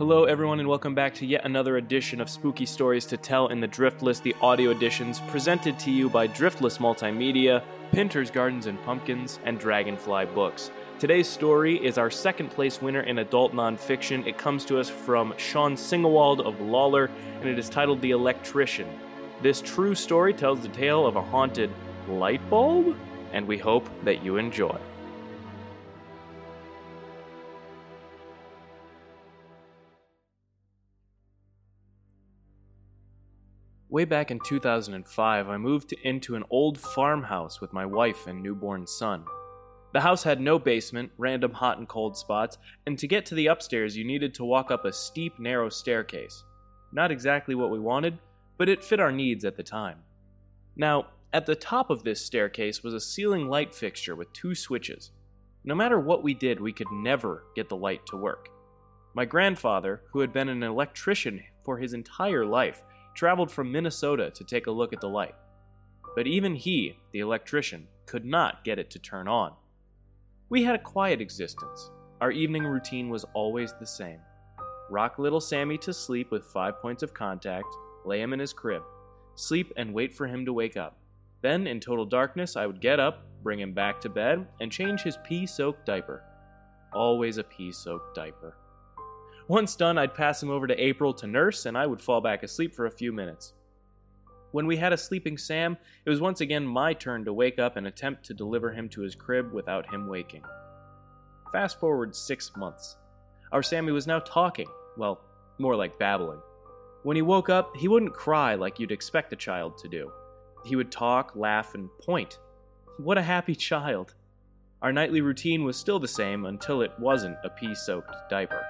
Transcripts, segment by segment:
Hello, everyone, and welcome back to yet another edition of Spooky Stories to Tell in the Driftless, the audio editions presented to you by Driftless Multimedia, Pinter's Gardens and Pumpkins, and Dragonfly Books. Today's story is our second place winner in adult nonfiction. It comes to us from Sean Singewald of Lawler, and it is titled The Electrician. This true story tells the tale of a haunted light bulb, and we hope that you enjoy. Way back in 2005, I moved into an old farmhouse with my wife and newborn son. The house had no basement, random hot and cold spots, and to get to the upstairs, you needed to walk up a steep, narrow staircase. Not exactly what we wanted, but it fit our needs at the time. Now, at the top of this staircase was a ceiling light fixture with two switches. No matter what we did, we could never get the light to work. My grandfather, who had been an electrician for his entire life, traveled from Minnesota to take a look at the light. But even he, the electrician, could not get it to turn on. We had a quiet existence. Our evening routine was always the same rock little Sammy to sleep with five points of contact, lay him in his crib, sleep and wait for him to wake up. Then, in total darkness, I would get up, bring him back to bed, and change his pee soaked diaper. Always a pee soaked diaper. Once done, I'd pass him over to April to nurse, and I would fall back asleep for a few minutes. When we had a sleeping Sam, it was once again my turn to wake up and attempt to deliver him to his crib without him waking. Fast forward six months. Our Sammy was now talking, well, more like babbling. When he woke up, he wouldn't cry like you'd expect a child to do. He would talk, laugh, and point. What a happy child. Our nightly routine was still the same until it wasn't a pee soaked diaper.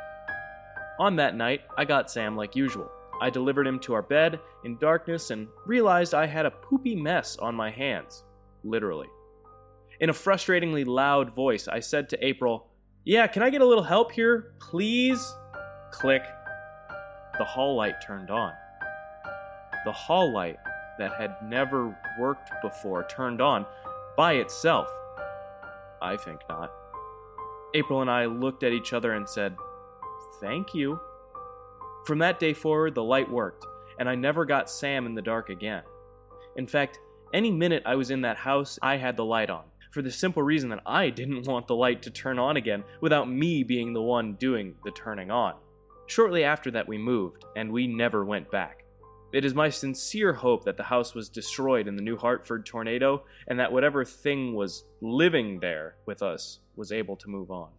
On that night, I got Sam like usual. I delivered him to our bed in darkness and realized I had a poopy mess on my hands. Literally. In a frustratingly loud voice, I said to April, Yeah, can I get a little help here, please? Click. The hall light turned on. The hall light that had never worked before turned on by itself. I think not. April and I looked at each other and said, Thank you. From that day forward, the light worked, and I never got Sam in the dark again. In fact, any minute I was in that house, I had the light on, for the simple reason that I didn't want the light to turn on again without me being the one doing the turning on. Shortly after that, we moved, and we never went back. It is my sincere hope that the house was destroyed in the New Hartford tornado, and that whatever thing was living there with us was able to move on.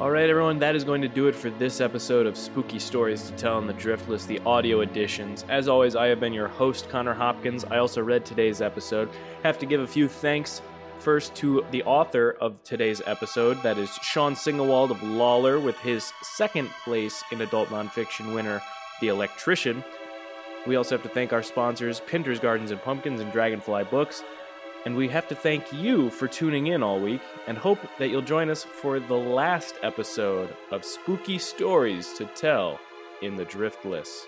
All right, everyone, that is going to do it for this episode of Spooky Stories to Tell on the Driftless, the audio editions. As always, I have been your host, Connor Hopkins. I also read today's episode. Have to give a few thanks first to the author of today's episode, that is Sean Singewald of Lawler, with his second place in adult nonfiction winner, The Electrician. We also have to thank our sponsors, Pinter's Gardens and Pumpkins and Dragonfly Books. And we have to thank you for tuning in all week and hope that you'll join us for the last episode of Spooky Stories to Tell in the Driftless.